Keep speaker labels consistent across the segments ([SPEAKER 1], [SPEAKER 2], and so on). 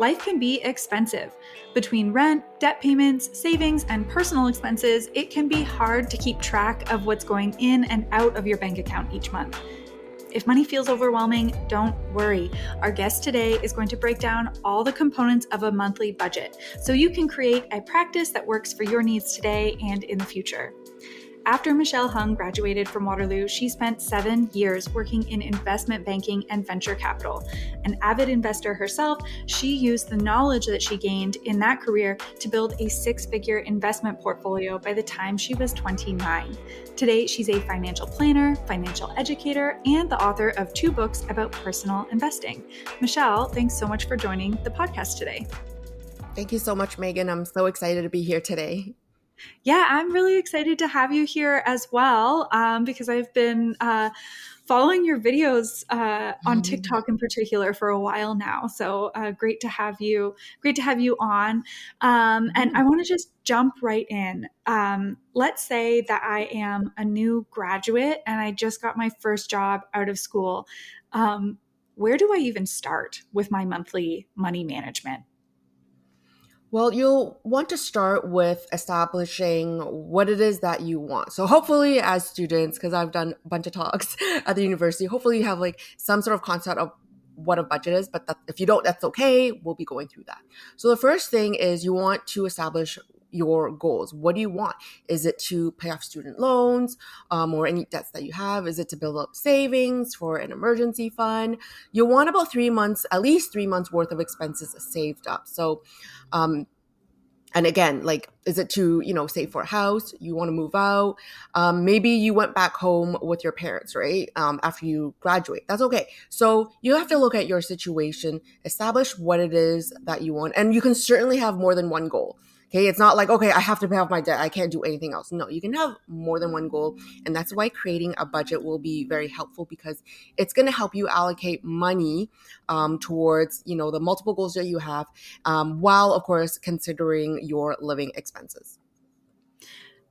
[SPEAKER 1] life can be expensive. Between rent, debt payments, savings, and personal expenses, it can be hard to keep track of what's going in and out of your bank account each month. If money feels overwhelming, don't worry. Our guest today is going to break down all the components of a monthly budget so you can create a practice that works for your needs today and in the future. After Michelle Hung graduated from Waterloo, she spent seven years working in investment banking and venture capital. An avid investor herself, she used the knowledge that she gained in that career to build a six figure investment portfolio by the time she was 29. Today, she's a financial planner, financial educator, and the author of two books about personal investing. Michelle, thanks so much for joining the podcast today.
[SPEAKER 2] Thank you so much, Megan. I'm so excited to be here today.
[SPEAKER 1] Yeah, I'm really excited to have you here as well um, because I've been uh, following your videos uh, on mm-hmm. TikTok in particular for a while now. So uh, great to have you. Great to have you on. Um, and I want to just jump right in. Um, let's say that I am a new graduate and I just got my first job out of school. Um, where do I even start with my monthly money management?
[SPEAKER 2] Well, you'll want to start with establishing what it is that you want. So hopefully as students, because I've done a bunch of talks at the university, hopefully you have like some sort of concept of what a budget is, but that, if you don't, that's okay. We'll be going through that. So the first thing is you want to establish your goals. What do you want? Is it to pay off student loans um, or any debts that you have? Is it to build up savings for an emergency fund? You want about three months, at least three months worth of expenses saved up. So, um, and again, like, is it to, you know, save for a house? You want to move out? Um, maybe you went back home with your parents, right? Um, after you graduate. That's okay. So you have to look at your situation, establish what it is that you want. And you can certainly have more than one goal. Okay, it's not like, okay, I have to pay off my debt. I can't do anything else. No, you can have more than one goal. And that's why creating a budget will be very helpful because it's going to help you allocate money um, towards, you know, the multiple goals that you have, um, while, of course, considering your living expenses.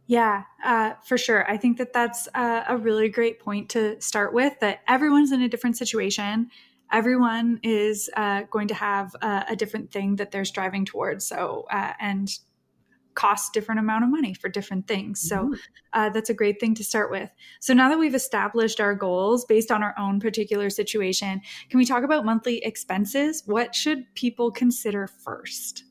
[SPEAKER 1] Yeah, uh, for sure. I think that that's a, a really great point to start with that everyone's in a different situation everyone is uh, going to have a, a, different thing that they're striving towards. So, uh, and cost different amount of money for different things. So mm-hmm. uh, that's a great thing to start with. So now that we've established our goals based on our own particular situation, can we talk about monthly expenses? What should people consider first?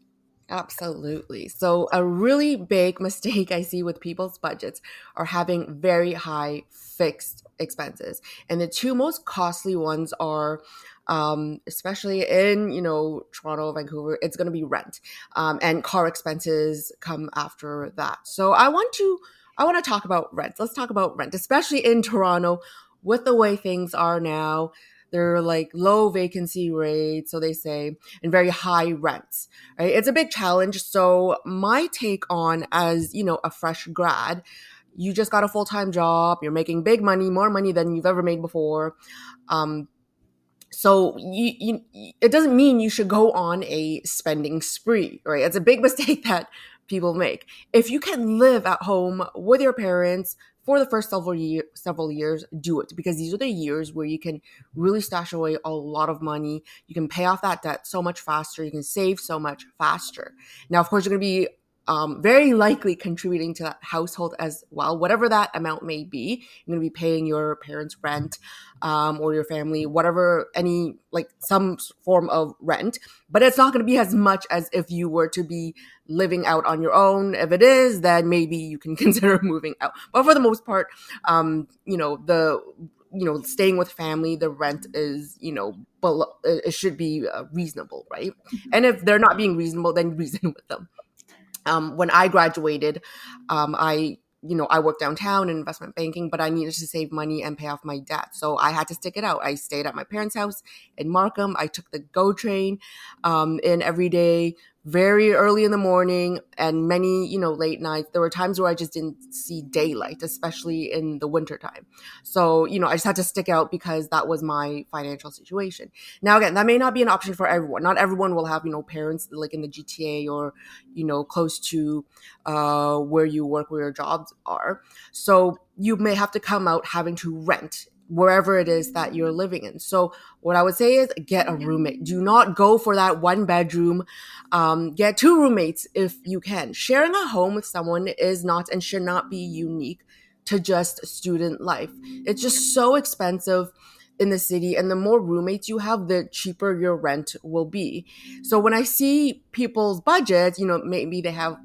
[SPEAKER 2] Absolutely. So, a really big mistake I see with people's budgets are having very high fixed expenses. And the two most costly ones are um, especially in you know Toronto, Vancouver, it's going to be rent, um, and car expenses come after that. So I want to I want to talk about rent. Let's talk about rent, especially in Toronto, with the way things are now. They're like low vacancy rates, so they say, and very high rents. Right? It's a big challenge. So my take on as you know a fresh grad you just got a full-time job you're making big money more money than you've ever made before um, so you, you, it doesn't mean you should go on a spending spree, right? It's a big mistake that people make. If you can live at home with your parents for the first several year, several years, do it because these are the years where you can really stash away a lot of money. You can pay off that debt so much faster. You can save so much faster. Now, of course, you're going to be um, very likely contributing to that household as well, whatever that amount may be. You're going to be paying your parents' rent um, or your family, whatever, any like some form of rent, but it's not going to be as much as if you were to be living out on your own. If it is, then maybe you can consider moving out. But for the most part, um, you know, the you know staying with family the rent is you know below, it should be uh, reasonable right mm-hmm. and if they're not being reasonable then reason with them um, when I graduated, um, I you know I worked downtown in investment banking, but I needed to save money and pay off my debt, so I had to stick it out. I stayed at my parents' house in Markham. I took the GO train um, in every day very early in the morning and many, you know, late nights. There were times where I just didn't see daylight, especially in the wintertime. So, you know, I just had to stick out because that was my financial situation. Now, again, that may not be an option for everyone. Not everyone will have, you know, parents like in the GTA or, you know, close to uh, where you work, where your jobs are. So you may have to come out having to rent wherever it is that you're living in. So what I would say is get a roommate. Do not go for that one bedroom. Um, get two roommates if you can. Sharing a home with someone is not and should not be unique to just student life. It's just so expensive in the city and the more roommates you have the cheaper your rent will be so when i see people's budgets you know maybe they have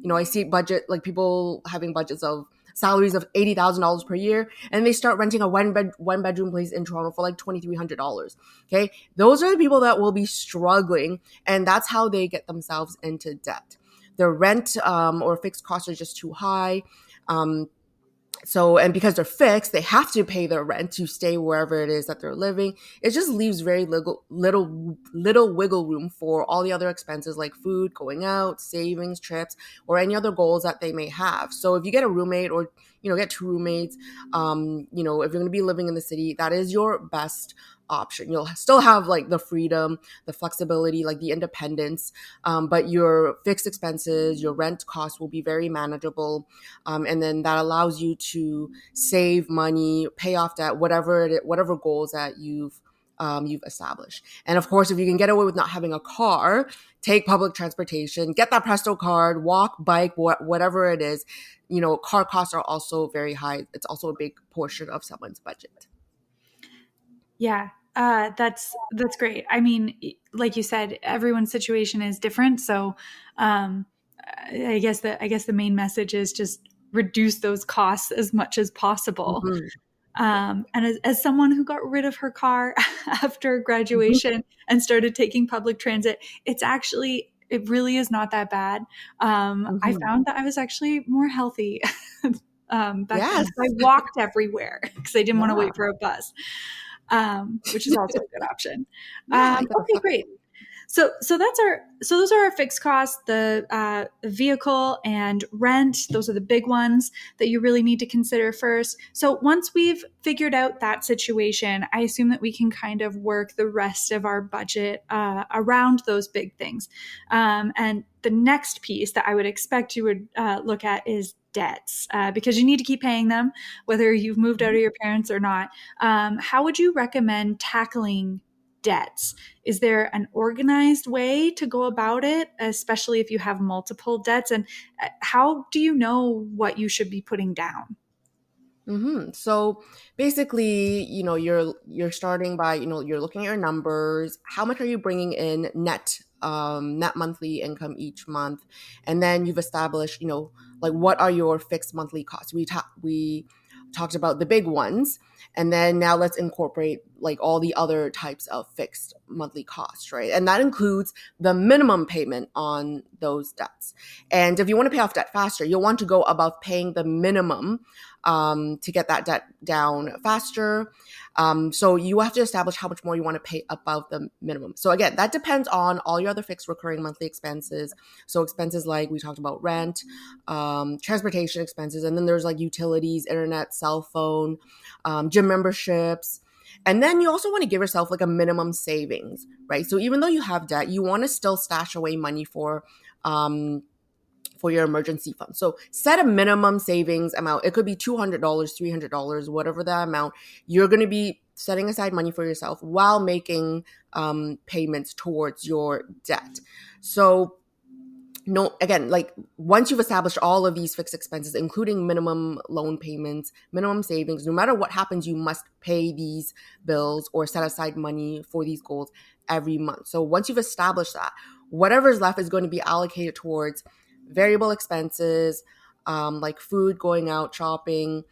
[SPEAKER 2] you know i see budget like people having budgets of salaries of $80,000 per year and they start renting a one bed one bedroom place in Toronto for like $2300 okay? Those are the people that will be struggling and that's how they get themselves into debt. Their rent um, or fixed costs are just too high. Um, so and because they're fixed they have to pay their rent to stay wherever it is that they're living. It just leaves very little little little wiggle room for all the other expenses like food going out savings trips or any other goals that they may have. So if you get a roommate or you know get two roommates um you know if you're going to be living in the city that is your best option. You'll still have like the freedom, the flexibility, like the independence, um, but your fixed expenses, your rent costs will be very manageable. Um, and then that allows you to save money, pay off debt, whatever it, whatever goals that you've um, you've established. And of course, if you can get away with not having a car, take public transportation, get that Presto card, walk, bike, wh- whatever it is. You know, car costs are also very high. It's also a big portion of someone's budget.
[SPEAKER 1] Yeah, uh, that's that's great. I mean, like you said, everyone's situation is different. So, um, I guess the I guess the main message is just reduce those costs as much as possible. Mm-hmm. Um, and as, as someone who got rid of her car after mm-hmm. graduation and started taking public transit, it's actually it really is not that bad. Um, mm-hmm. I found that I was actually more healthy. um, back yes. I walked everywhere because I didn't yeah. want to wait for a bus um, which is also a good option. Um, okay, great. So, so that's our, so those are our fixed costs, the uh, vehicle and rent. Those are the big ones that you really need to consider first. So once we've figured out that situation, I assume that we can kind of work the rest of our budget uh, around those big things. Um, and the next piece that I would expect you would uh, look at is debts uh, because you need to keep paying them whether you've moved out of your parents or not. Um, how would you recommend tackling debts? Is there an organized way to go about it, especially if you have multiple debts? And uh, how do you know what you should be putting down?
[SPEAKER 2] Mm-hmm. So basically, you know, you're you're starting by you know you're looking at your numbers. How much are you bringing in net um, net monthly income each month, and then you've established you know like what are your fixed monthly costs. We talked we talked about the big ones, and then now let's incorporate like all the other types of fixed monthly costs, right? And that includes the minimum payment on those debts. And if you want to pay off debt faster, you'll want to go above paying the minimum um, to get that debt down faster. Um, so you have to establish how much more you want to pay above the minimum. So again, that depends on all your other fixed recurring monthly expenses. So expenses like we talked about rent, um, transportation expenses, and then there's like utilities, internet, cell phone, um, gym memberships. And then you also want to give yourself like a minimum savings, right? So even though you have debt, you want to still stash away money for um, for your emergency fund. So set a minimum savings amount. It could be $200, $300, whatever that amount. You're going to be setting aside money for yourself while making um, payments towards your debt. So no again like once you've established all of these fixed expenses including minimum loan payments minimum savings no matter what happens you must pay these bills or set aside money for these goals every month so once you've established that whatever's left is going to be allocated towards variable expenses um, like food, going out, shopping,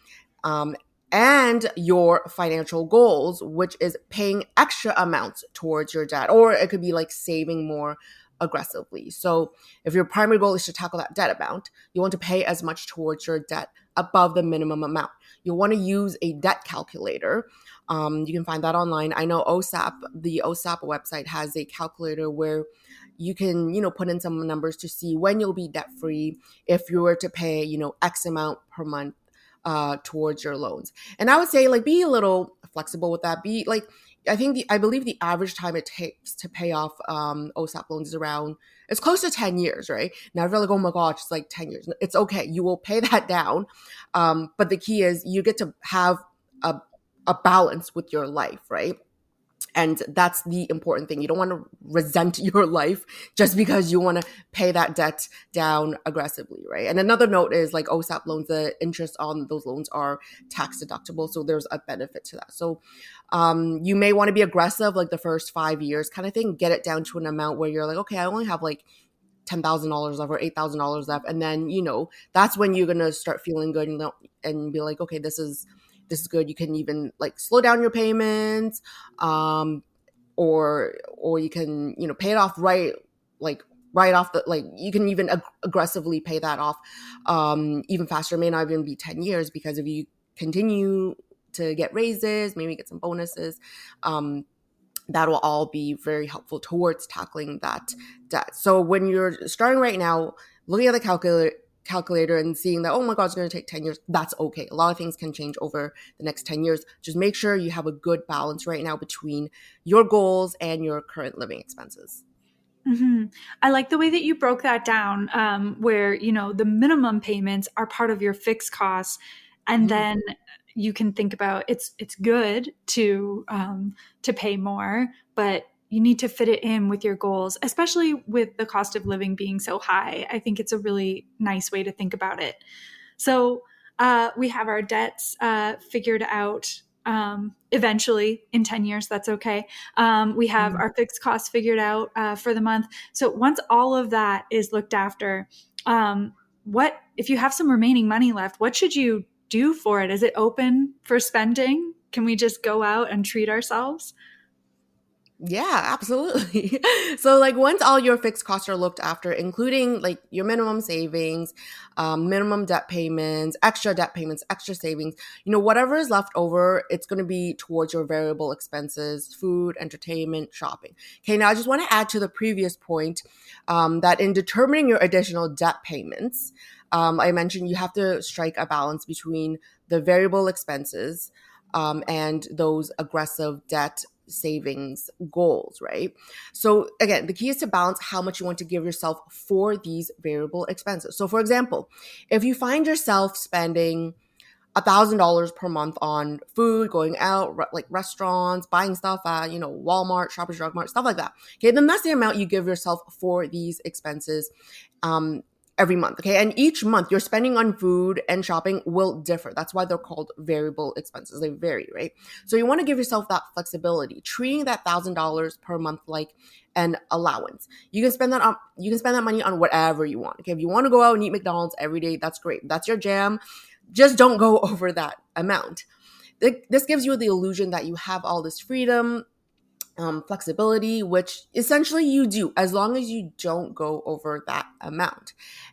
[SPEAKER 2] um, and your financial goals, which is paying extra amounts towards your debt, or it could be like saving more aggressively. So, if your primary goal is to tackle that debt amount, you want to pay as much towards your debt above the minimum amount. You'll want to use a debt calculator. Um, you can find that online. I know OSAP, the OSAP website has a calculator where you can you know put in some numbers to see when you'll be debt free if you were to pay you know x amount per month uh, towards your loans. And i would say like be a little flexible with that. Be like i think the i believe the average time it takes to pay off um osap loans is around it's close to 10 years right? Now if you're like oh my gosh it's like 10 years. It's okay. You will pay that down. Um but the key is you get to have a a balance with your life, right? And that's the important thing. You don't want to resent your life just because you want to pay that debt down aggressively, right? And another note is like OSAP loans, the interest on those loans are tax deductible. So there's a benefit to that. So um, you may want to be aggressive like the first five years kind of thing, get it down to an amount where you're like, okay, I only have like $10,000 left or $8,000 left. And then, you know, that's when you're going to start feeling good and, and be like, okay, this is, this is good. You can even like slow down your payments, um, or, or you can, you know, pay it off right, like right off the, like you can even ag- aggressively pay that off, um, even faster. It may not even be 10 years because if you continue to get raises, maybe get some bonuses, um, that will all be very helpful towards tackling that debt. So when you're starting right now, looking at the calculator calculator and seeing that oh my god it's going to take 10 years that's okay a lot of things can change over the next 10 years just make sure you have a good balance right now between your goals and your current living expenses
[SPEAKER 1] Mm-hmm. I like the way that you broke that down, um, where you know the minimum payments are part of your fixed costs, and mm-hmm. then you can think about it's it's good to um, to pay more, but you need to fit it in with your goals, especially with the cost of living being so high. I think it's a really nice way to think about it. So uh, we have our debts uh, figured out. Um, eventually, in ten years, that's okay. Um, we have mm-hmm. our fixed costs figured out uh, for the month. So once all of that is looked after, um, what if you have some remaining money left? What should you do for it? Is it open for spending? Can we just go out and treat ourselves?
[SPEAKER 2] Yeah, absolutely. so, like, once all your fixed costs are looked after, including like your minimum savings, um, minimum debt payments, extra debt payments, extra savings, you know, whatever is left over, it's going to be towards your variable expenses, food, entertainment, shopping. Okay, now I just want to add to the previous point um, that in determining your additional debt payments, um, I mentioned you have to strike a balance between the variable expenses um, and those aggressive debt savings goals, right? So again, the key is to balance how much you want to give yourself for these variable expenses. So for example, if you find yourself spending a thousand dollars per month on food, going out, re- like restaurants, buying stuff at, you know, Walmart, Shoppers Drug Mart, stuff like that. Okay, then that's the amount you give yourself for these expenses. Um, every month. Okay. And each month your spending on food and shopping will differ. That's why they're called variable expenses. They vary, right? So you want to give yourself that flexibility, treating that thousand dollars per month like an allowance. You can spend that on you can spend that money on whatever you want. Okay. If you want to go out and eat McDonald's every day, that's great. That's your jam. Just don't go over that amount. This gives you the illusion that you have all this freedom um, flexibility, which essentially you do as long as you don't go over that amount.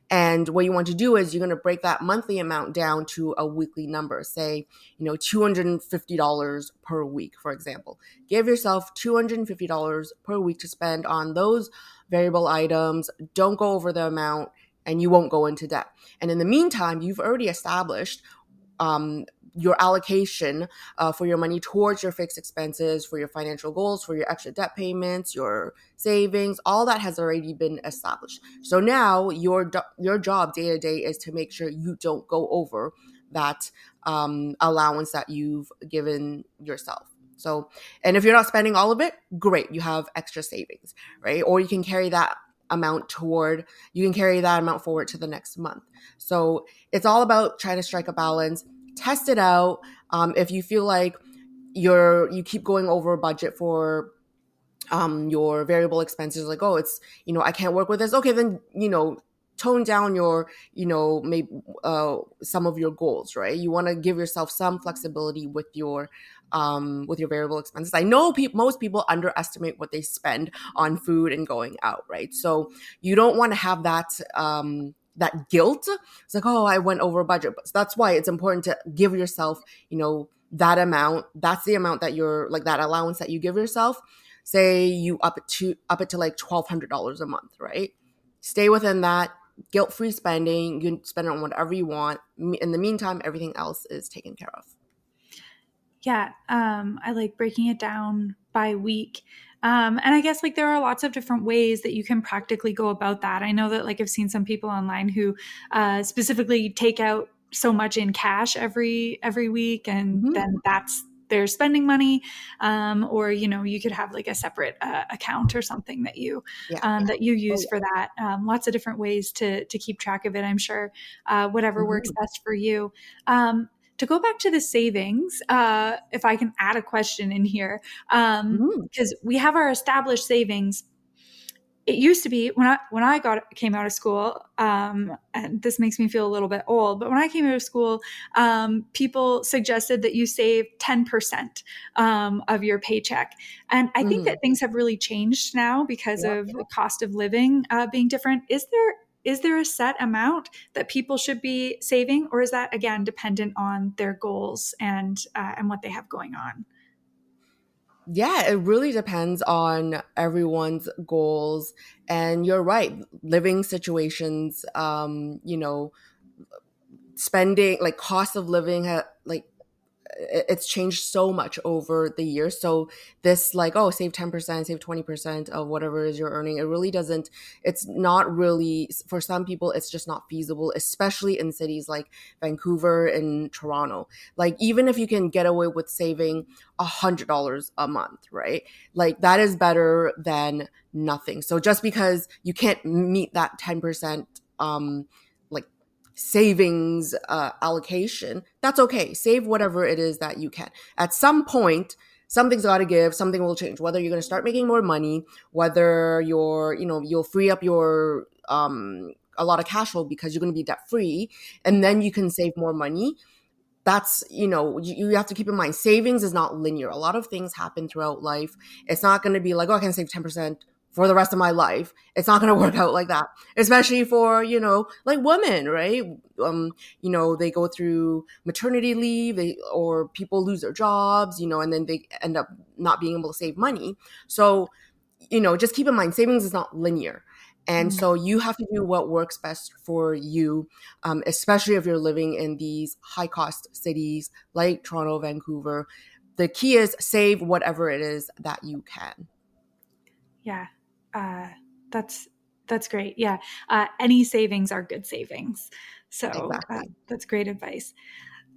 [SPEAKER 2] And what you want to do is you're going to break that monthly amount down to a weekly number, say, you know, $250 per week, for example. Give yourself $250 per week to spend on those variable items. Don't go over the amount and you won't go into debt. And in the meantime, you've already established um, your allocation uh, for your money towards your fixed expenses, for your financial goals, for your extra debt payments, your savings, all that has already been established. So now your your job day to day is to make sure you don't go over that um, allowance that you've given yourself. So, and if you're not spending all of it, great, you have extra savings, right? Or you can carry that amount toward you can carry that amount forward to the next month so it's all about trying to strike a balance test it out. Um, if you feel like you're you keep going over budget for um, your variable expenses, like oh, it's you know I can't work with this. Okay, then you know tone down your you know maybe uh, some of your goals right you want to give yourself some flexibility with your um, with your variable expenses i know pe- most people underestimate what they spend on food and going out right so you don't want to have that um, that guilt. It's like, oh, I went over budget. But that's why it's important to give yourself, you know, that amount. That's the amount that you're like that allowance that you give yourself. Say you up it to up it to like twelve hundred dollars a month, right? Stay within that guilt free spending. You can spend it on whatever you want. In the meantime, everything else is taken care of.
[SPEAKER 1] Yeah, um, I like breaking it down by week um, and I guess like there are lots of different ways that you can practically go about that. I know that like I've seen some people online who uh, specifically take out so much in cash every every week, and mm-hmm. then that's they're spending money um, or you know you could have like a separate uh, account or something that you yeah. um, that you use oh, yeah. for that um, lots of different ways to to keep track of it i'm sure uh, whatever mm-hmm. works best for you um, to go back to the savings, uh, if I can add a question in here, because um, mm-hmm. we have our established savings it used to be when I when I got came out of school, um, and this makes me feel a little bit old, but when I came out of school, um, people suggested that you save ten percent um, of your paycheck, and I think mm. that things have really changed now because of the cost of living uh, being different. Is there is there a set amount that people should be saving, or is that again dependent on their goals and uh, and what they have going on?
[SPEAKER 2] Yeah, it really depends on everyone's goals. And you're right, living situations, um, you know, spending like cost of living, like it's changed so much over the years. So this like, oh, save 10%, save 20% of whatever is you're earning. It really doesn't, it's not really, for some people, it's just not feasible, especially in cities like Vancouver and Toronto. Like even if you can get away with saving a hundred dollars a month, right? Like that is better than nothing. So just because you can't meet that 10%, um, savings uh, allocation, that's okay. Save whatever it is that you can. At some point, something's got to give, something will change. Whether you're going to start making more money, whether you're, you know, you'll free up your um a lot of cash flow because you're going to be debt free and then you can save more money that's you know you, you, have to keep in mind savings is not linear a lot of things happen throughout life it's not going to be like oh i can save 10% for the rest of my life. It's not going to work out like that, especially for, you know, like women, right? Um, you know, they go through maternity leave, they, or people lose their jobs, you know, and then they end up not being able to save money. So, you know, just keep in mind, savings is not linear. And mm-hmm. so you have to do what works best for you, um, especially if you're living in these high cost cities like Toronto, Vancouver. The key is save whatever it is that you can.
[SPEAKER 1] Yeah, uh, that's that's great. Yeah, uh, any savings are good savings. So uh, exactly. uh, that's great advice.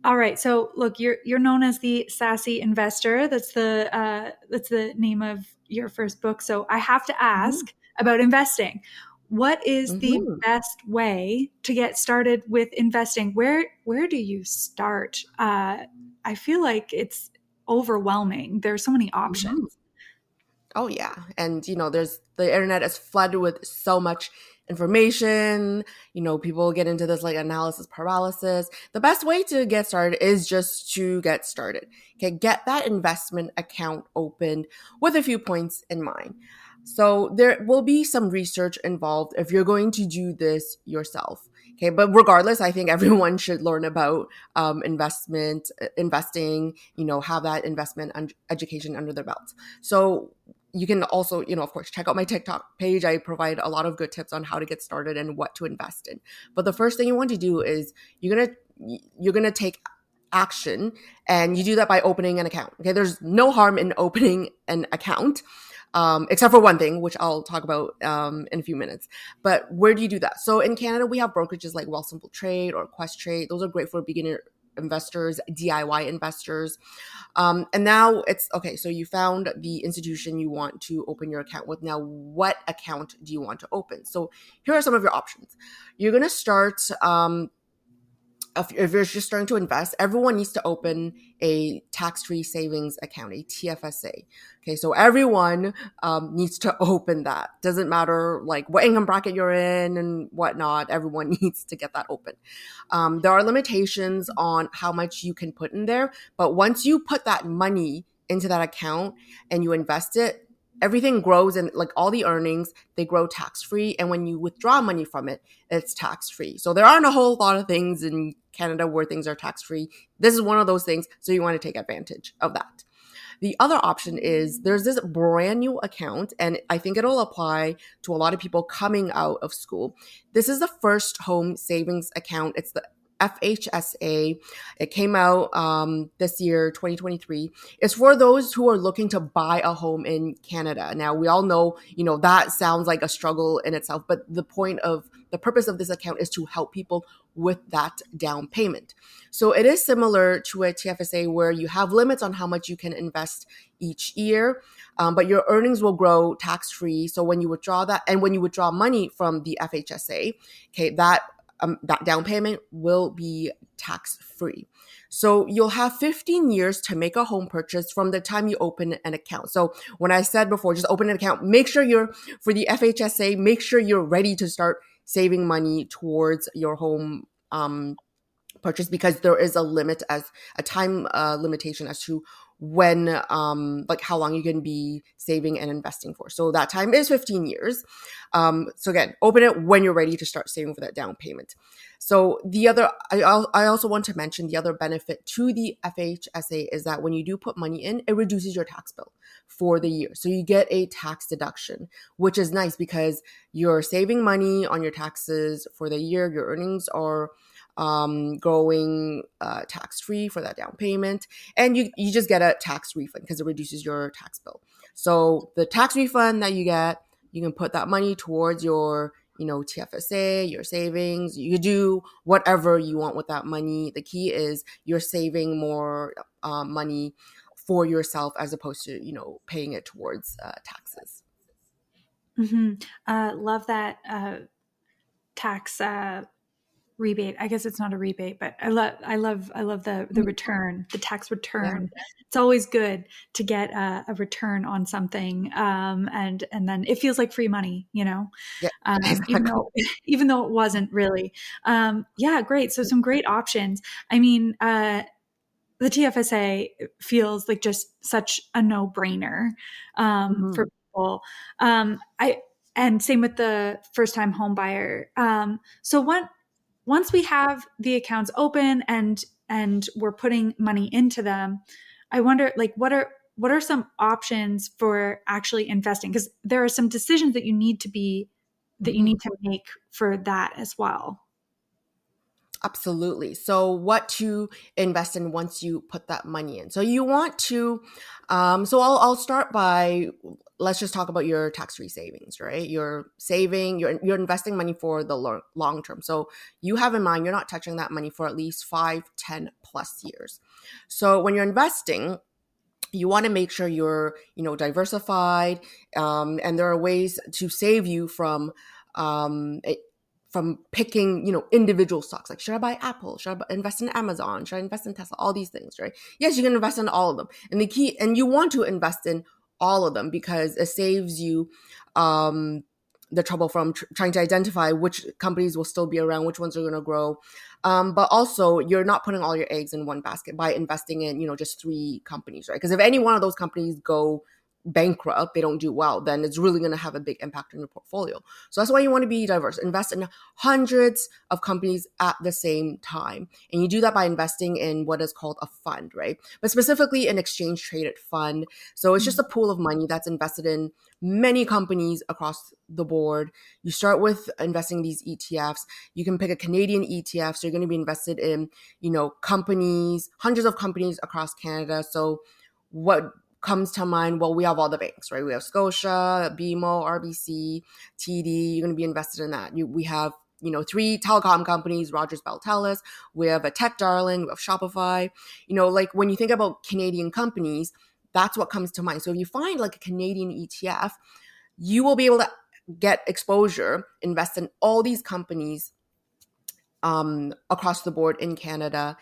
[SPEAKER 1] All right. So look, you're you're known as the sassy investor. That's the uh, that's the name of your first book. So I have to mm-hmm. ask mm-hmm. about investing. What is mm-hmm. the best way to get started with investing? Where where do you start? Uh, I feel like it's overwhelming. There's so many mm-hmm. options. Mm-hmm.
[SPEAKER 2] Oh yeah, and you know, there's the internet is flooded with so much information. You know, people get into this like analysis paralysis. The best way to get started is just to get started. Okay, get that investment account opened with a few points in mind. So there will be some research involved if you're going to do this yourself. Okay, but regardless, I think everyone should learn about um, investment, investing. You know, have that investment un- education under their belts. So you can also, you know, of course, check out my TikTok page. I provide a lot of good tips on how to get started and what to invest in. But the first thing you want to do is you're going to you're going to take action and you do that by opening an account. Okay? There's no harm in opening an account. Um, except for one thing, which I'll talk about um, in a few minutes. But where do you do that? So in Canada, we have brokerages like Wealthsimple Trade or Questrade. Those are great for beginner investors, DIY investors. Um, and now it's okay. So you found the institution you want to open your account with. Now, what account do you want to open? So here are some of your options. You're going to start um, if you're just starting to invest, everyone needs to open a tax-free savings account, a TFSA. Okay, so everyone um, needs to open that. Doesn't matter like what income bracket you're in and whatnot. Everyone needs to get that open. Um, there are limitations on how much you can put in there, but once you put that money into that account and you invest it, everything grows and like all the earnings they grow tax free and when you withdraw money from it it's tax free so there aren't a whole lot of things in canada where things are tax free this is one of those things so you want to take advantage of that. The other option is there's this brand new account and i think it'll apply to a lot of people coming out of school. This is the first home savings account. It's the FHSA. It came out um, this year, 2023. It's for those who are looking to buy a home in Canada. Now, we all know, you know, that sounds like a struggle in itself, but the point of the purpose of this account is to help people with that down payment. So it is similar to a TFSA where you have limits on how much you can invest each year, um, but your earnings will grow tax free. So when you withdraw that, and when you withdraw money from the FHSA, okay, that um, that down payment will be tax free. So you'll have 15 years to make a home purchase from the time you open an account. So when I said before, just open an account, make sure you're for the FHSA, make sure you're ready to start saving money towards your home um, purchase because there is a limit as a time uh, limitation as to when um like how long you can be saving and investing for. So that time is 15 years. Um so again open it when you're ready to start saving for that down payment. So the other i, I also want to mention the other benefit to the fhsa is that when you do put money in it reduces your tax bill for the year. So you get a tax deduction which is nice because you're saving money on your taxes for the year. Your earnings are um, going uh, tax free for that down payment, and you you just get a tax refund because it reduces your tax bill. So the tax refund that you get, you can put that money towards your you know TFSA, your savings. You do whatever you want with that money. The key is you're saving more uh, money for yourself as opposed to you know paying it towards uh, taxes.
[SPEAKER 1] Mm-hmm. Uh, love that uh, tax uh, rebate i guess it's not a rebate but i love i love i love the the mm-hmm. return the tax return yeah. it's always good to get a, a return on something um, and and then it feels like free money you know yeah, um, exactly. even though even though it wasn't really um, yeah great so some great options i mean uh, the tfsa feels like just such a no-brainer um, mm-hmm. for people um, i and same with the first time home buyer um, so what once we have the accounts open and and we're putting money into them i wonder like what are what are some options for actually investing because there are some decisions that you need to be that you mm-hmm. need to make for that as well
[SPEAKER 2] Absolutely. So, what to invest in once you put that money in? So, you want to. Um, so, I'll I'll start by let's just talk about your tax-free savings, right? You're saving, you're you're investing money for the long, long term. So, you have in mind you're not touching that money for at least five, ten plus years. So, when you're investing, you want to make sure you're you know diversified um, and there are ways to save you from um, from picking, you know, individual stocks. Like, should I buy Apple? Should I invest in Amazon? Should I invest in Tesla? All these things, right? Yes, you can invest in all of them. And the key, and you want to invest in all of them because it saves you um, the trouble from tr- trying to identify which companies will still be around, which ones are going to grow. Um, but also, you're not putting all your eggs in one basket by investing in, you know, just three companies, right? Because if any one of those companies go bankrupt, they don't do well, then it's really going to have a big impact on your portfolio. So that's why you want to be diverse. Invest in hundreds of companies at the same time. And you do that by investing in what is called a fund, right? But specifically an exchange traded fund. So it's just mm. a pool of money that's invested in many companies across the board. You start with investing these ETFs. You can pick a Canadian ETF. So you're going to be invested in, you know, companies, hundreds of companies across Canada. So what comes to mind, well, we have all the banks, right? We have Scotia, BMO, RBC, TD. You're going to be invested in that. You, we have you know, three telecom companies, Rogers, Bell, Telus. We have a tech darling, we have Shopify. You know, like when you think about Canadian companies, that's what comes to mind. So if you find like a Canadian ETF, you will be able to get exposure, invest in all these companies um, across the board in Canada.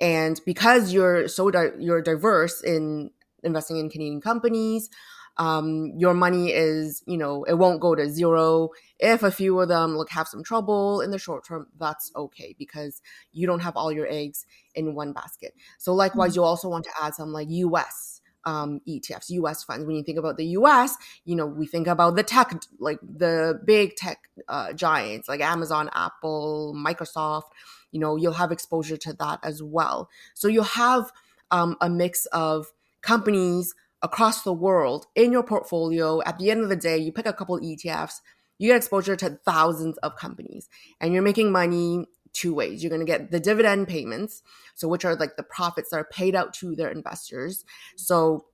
[SPEAKER 2] And because you're so di- you're diverse in investing in Canadian companies. Um, your money is, you know, it won't go to zero. If a few of them look have some trouble in the short term, that's okay because you don't have all your eggs in one basket. So likewise, mm-hmm. you also want to add some like US um, ETFs, US funds. When you think about the US, you know, we think about the tech, like the big tech uh, giants like Amazon, Apple, Microsoft. You know, you'll have exposure to that as well. So you'll have um, a mix of companies across the world in your portfolio. At the end of the day, you pick a couple ETFs, you get exposure to thousands of companies, and you're making money two ways. You're going to get the dividend payments, so which are like the profits that are paid out to their investors. So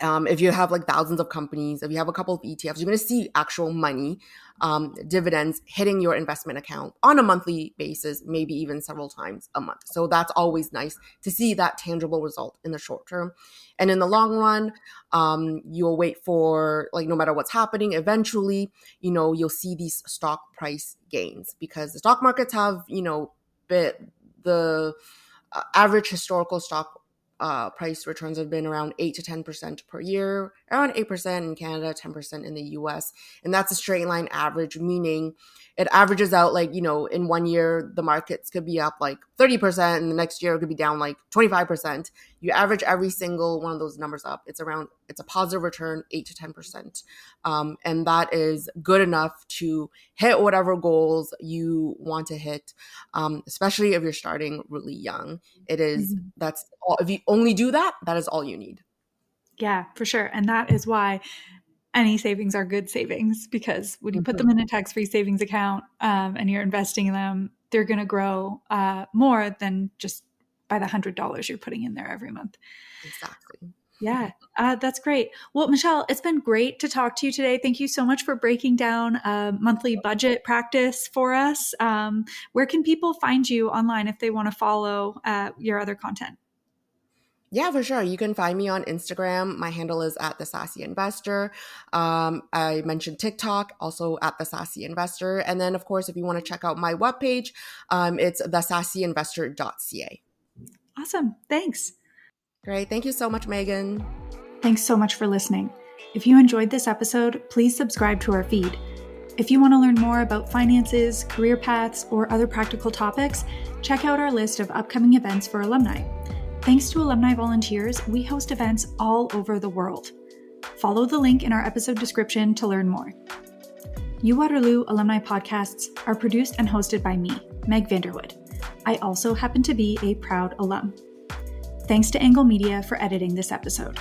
[SPEAKER 2] um, if you have like thousands of companies, if you have a couple of ETFs, you're going to see actual money, um, dividends hitting your investment account on a monthly basis, maybe even several times a month. So that's always nice to see that tangible result in the short term. And in the long run, um, you'll wait for like no matter what's happening, eventually, you know, you'll see these stock price gains because the stock markets have, you know, bit the uh, average historical stock uh, price returns have been around 8 to 10% per year, around 8% in Canada, 10% in the US. And that's a straight line average, meaning it averages out like, you know, in one year, the markets could be up like 30%, and the next year it could be down like 25%. You average every single one of those numbers up. It's around, it's a positive return, 8 to 10%. Um, and that is good enough to hit whatever goals you want to hit, um, especially if you're starting really young. It is, mm-hmm. that's all, if you only do that, that is all you need.
[SPEAKER 1] Yeah, for sure. And that is why any savings are good savings because when you put them mm-hmm. in a tax free savings account um, and you're investing in them, they're going to grow uh, more than just by the hundred dollars you're putting in there every month.
[SPEAKER 2] Exactly.
[SPEAKER 1] Yeah, uh, that's great. Well, Michelle, it's been great to talk to you today. Thank you so much for breaking down a monthly budget practice for us. Um, where can people find you online if they want to follow uh, your other content?
[SPEAKER 2] Yeah, for sure. You can find me on Instagram. My handle is at the sassy investor. Um, I mentioned TikTok, also at the sassy investor. And then, of course, if you want to check out my webpage, um, it's thesassyinvestor.ca.
[SPEAKER 1] Awesome. Thanks.
[SPEAKER 2] Great. Thank you so much, Megan.
[SPEAKER 1] Thanks so much for listening. If you enjoyed this episode, please subscribe to our feed. If you want to learn more about finances, career paths, or other practical topics, check out our list of upcoming events for alumni. Thanks to alumni volunteers, we host events all over the world. Follow the link in our episode description to learn more. U Waterloo alumni podcasts are produced and hosted by me, Meg Vanderwood. I also happen to be a proud alum. Thanks to Angle Media for editing this episode.